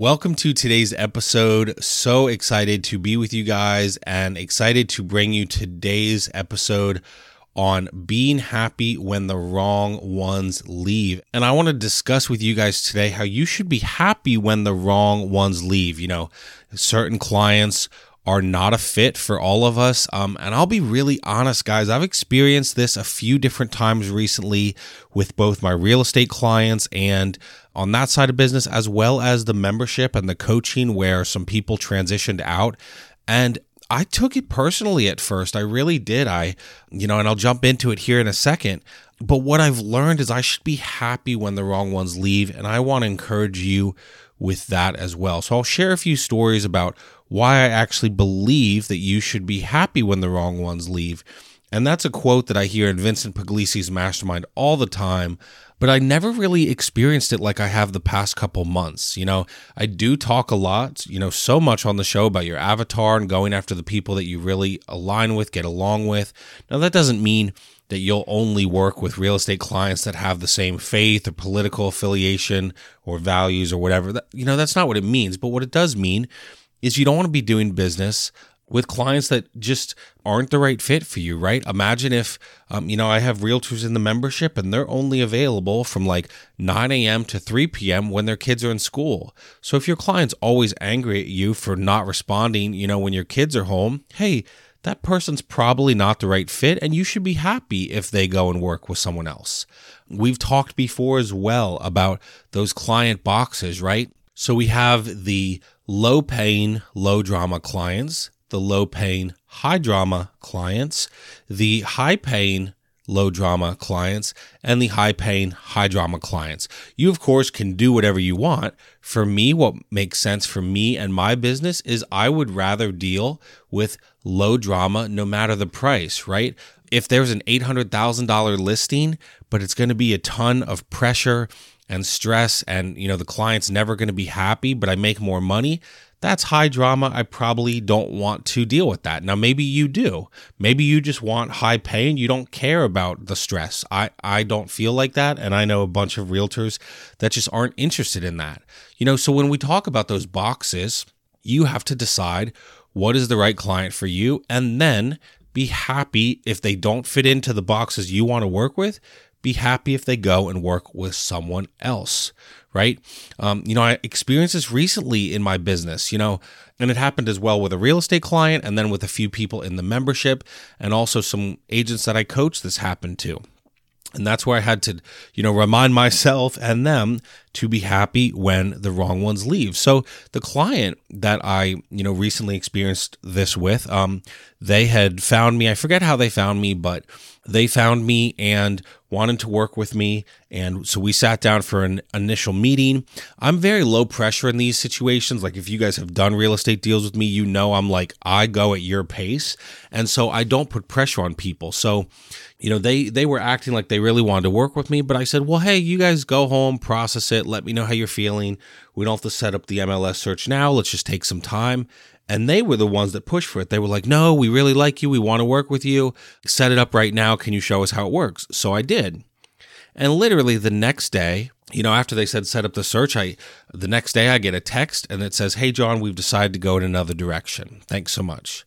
Welcome to today's episode. So excited to be with you guys and excited to bring you today's episode on being happy when the wrong ones leave. And I want to discuss with you guys today how you should be happy when the wrong ones leave. You know, certain clients are not a fit for all of us. Um, and I'll be really honest, guys, I've experienced this a few different times recently with both my real estate clients and on that side of business, as well as the membership and the coaching where some people transitioned out. And I took it personally at first. I really did. I, you know, and I'll jump into it here in a second. But what I've learned is I should be happy when the wrong ones leave. And I want to encourage you with that as well. So I'll share a few stories about why I actually believe that you should be happy when the wrong ones leave. And that's a quote that I hear in Vincent Puglisi's mastermind all the time but I never really experienced it like I have the past couple months. You know, I do talk a lot, you know, so much on the show about your avatar and going after the people that you really align with, get along with. Now, that doesn't mean that you'll only work with real estate clients that have the same faith or political affiliation or values or whatever. That, you know, that's not what it means. But what it does mean is you don't want to be doing business with clients that just aren't the right fit for you, right? Imagine if, um, you know, I have realtors in the membership and they're only available from like 9 a.m. to 3 p.m. when their kids are in school. So if your client's always angry at you for not responding, you know, when your kids are home, hey, that person's probably not the right fit, and you should be happy if they go and work with someone else. We've talked before as well about those client boxes, right? So we have the low paying, low drama clients the low paying, high drama clients, the high paying, low drama clients, and the high paying, high drama clients. You, of course, can do whatever you want. For me, what makes sense for me and my business is I would rather deal with low drama no matter the price, right? If there's an $800,000 listing, but it's going to be a ton of pressure and stress and you know the client's never going to be happy but I make more money that's high drama. I probably don't want to deal with that. Now, maybe you do. Maybe you just want high pay and you don't care about the stress. I, I don't feel like that. And I know a bunch of realtors that just aren't interested in that. You know, so when we talk about those boxes, you have to decide what is the right client for you and then be happy if they don't fit into the boxes you want to work with. Be happy if they go and work with someone else right? Um, you know, I experienced this recently in my business, you know, and it happened as well with a real estate client and then with a few people in the membership and also some agents that I coach this happened to. And that's where I had to, you know, remind myself and them to be happy when the wrong ones leave. So the client that I, you know, recently experienced this with, um, they had found me. I forget how they found me, but they found me and wanted to work with me. And so we sat down for an initial meeting. I'm very low pressure in these situations. Like if you guys have done real estate deals with me, you know I'm like, I go at your pace. And so I don't put pressure on people. So, you know, they they were acting like they really wanted to work with me, but I said, "Well, hey, you guys go home, process it, let me know how you're feeling. We don't have to set up the MLS search now. Let's just take some time." And they were the ones that pushed for it. They were like, no, we really like you. We want to work with you. Set it up right now. Can you show us how it works? So I did. And literally the next day, you know, after they said set up the search, I the next day I get a text and it says, Hey John, we've decided to go in another direction. Thanks so much.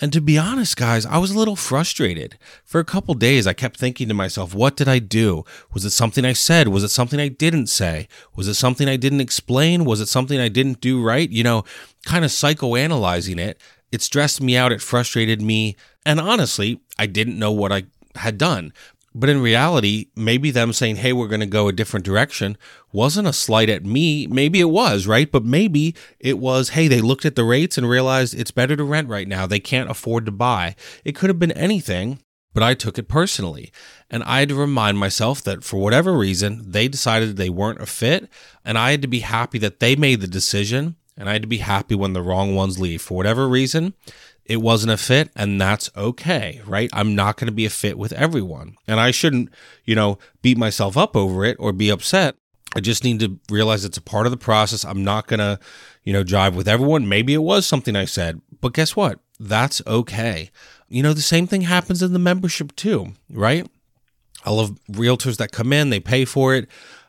And to be honest, guys, I was a little frustrated. For a couple days, I kept thinking to myself, what did I do? Was it something I said? Was it something I didn't say? Was it something I didn't explain? Was it something I didn't do right? You know, kind of psychoanalyzing it. It stressed me out. It frustrated me. And honestly, I didn't know what I had done. But in reality, maybe them saying, hey, we're going to go a different direction wasn't a slight at me. Maybe it was, right? But maybe it was, hey, they looked at the rates and realized it's better to rent right now. They can't afford to buy. It could have been anything, but I took it personally. And I had to remind myself that for whatever reason, they decided they weren't a fit. And I had to be happy that they made the decision and I had to be happy when the wrong ones leave. For whatever reason, it wasn't a fit, and that's okay, right? I'm not going to be a fit with everyone. And I shouldn't, you know, beat myself up over it or be upset. I just need to realize it's a part of the process. I'm not going to, you know, jive with everyone. Maybe it was something I said, but guess what? That's okay. You know, the same thing happens in the membership too, right? I love realtors that come in, they pay for it,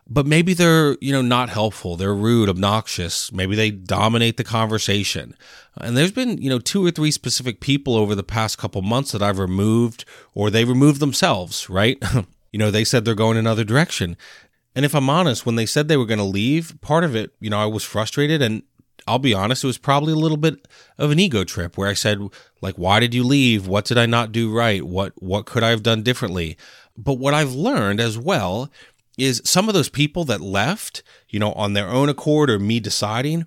but maybe they're, you know, not helpful. They're rude, obnoxious. Maybe they dominate the conversation. And there's been, you know, two or three specific people over the past couple months that I've removed or they removed themselves, right? you know, they said they're going another direction. And if I'm honest, when they said they were going to leave, part of it, you know, I was frustrated and I'll be honest, it was probably a little bit of an ego trip where I said, like, why did you leave? What did I not do right? What what could I have done differently? But what I've learned as well is some of those people that left, you know, on their own accord or me deciding,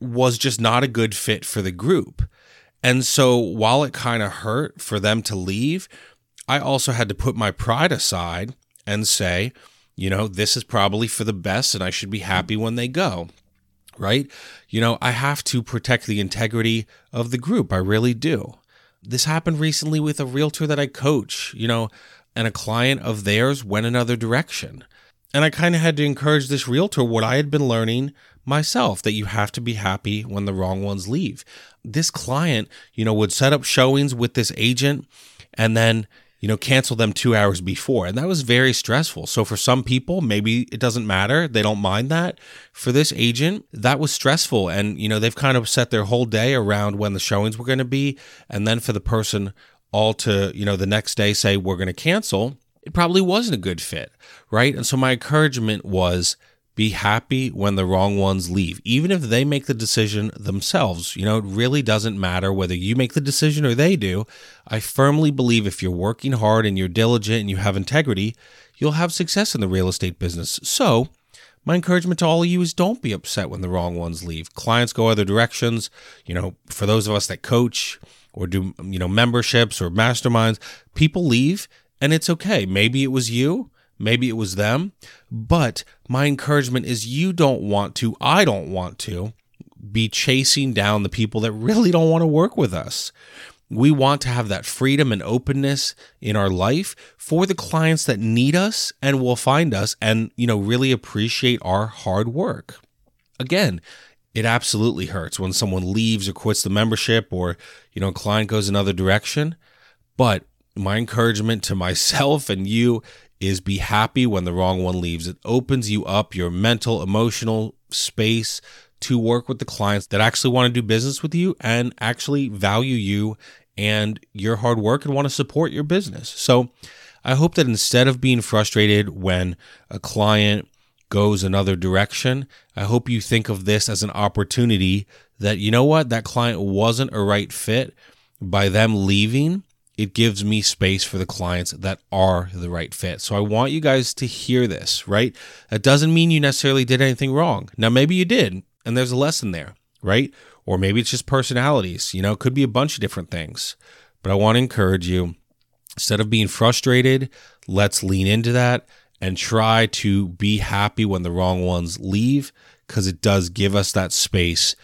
was just not a good fit for the group. And so while it kind of hurt for them to leave, I also had to put my pride aside and say, you know, this is probably for the best and I should be happy when they go. Right? You know, I have to protect the integrity of the group. I really do. This happened recently with a realtor that I coach. You know, and a client of theirs went another direction. And I kind of had to encourage this realtor what I had been learning myself that you have to be happy when the wrong ones leave. This client, you know, would set up showings with this agent and then, you know, cancel them two hours before. And that was very stressful. So for some people, maybe it doesn't matter. They don't mind that. For this agent, that was stressful. And, you know, they've kind of set their whole day around when the showings were going to be. And then for the person all to, you know, the next day say, we're going to cancel, it probably wasn't a good fit, right? And so my encouragement was be happy when the wrong ones leave, even if they make the decision themselves. You know, it really doesn't matter whether you make the decision or they do. I firmly believe if you're working hard and you're diligent and you have integrity, you'll have success in the real estate business. So, my encouragement to all of you is don't be upset when the wrong ones leave. Clients go other directions. You know, for those of us that coach, or do you know memberships or masterminds people leave and it's okay. Maybe it was you maybe it was them but my encouragement is you don't want to i don't want to be chasing down the people that really don't want to work with us. We want to have that freedom and openness in our life for the clients that need us and will find us and you know really appreciate our hard work. Again it absolutely hurts when someone leaves or quits the membership or you know a client goes another direction but my encouragement to myself and you is be happy when the wrong one leaves it opens you up your mental emotional space to work with the clients that actually want to do business with you and actually value you and your hard work and want to support your business so i hope that instead of being frustrated when a client goes another direction, I hope you think of this as an opportunity that, you know what, that client wasn't a right fit. By them leaving, it gives me space for the clients that are the right fit. So I want you guys to hear this, right? That doesn't mean you necessarily did anything wrong. Now, maybe you did, and there's a lesson there, right? Or maybe it's just personalities, you know, it could be a bunch of different things. But I want to encourage you instead of being frustrated, let's lean into that and try to be happy when the wrong ones leave because it does give us that space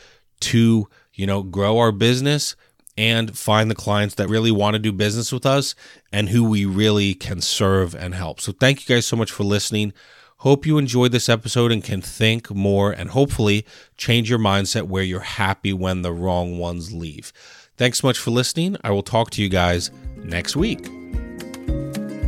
to, you know, grow our business and find the clients that really want to do business with us and who we really can serve and help. So thank you guys so much for listening. Hope you enjoyed this episode and can think more and hopefully change your mindset where you're happy when the wrong ones leave. Thanks so much for listening. I will talk to you guys next week.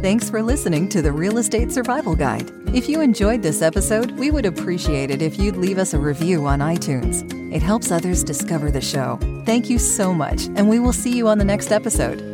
Thanks for listening to the Real Estate Survival Guide. If you enjoyed this episode, we would appreciate it if you'd leave us a review on iTunes. It helps others discover the show. Thank you so much, and we will see you on the next episode.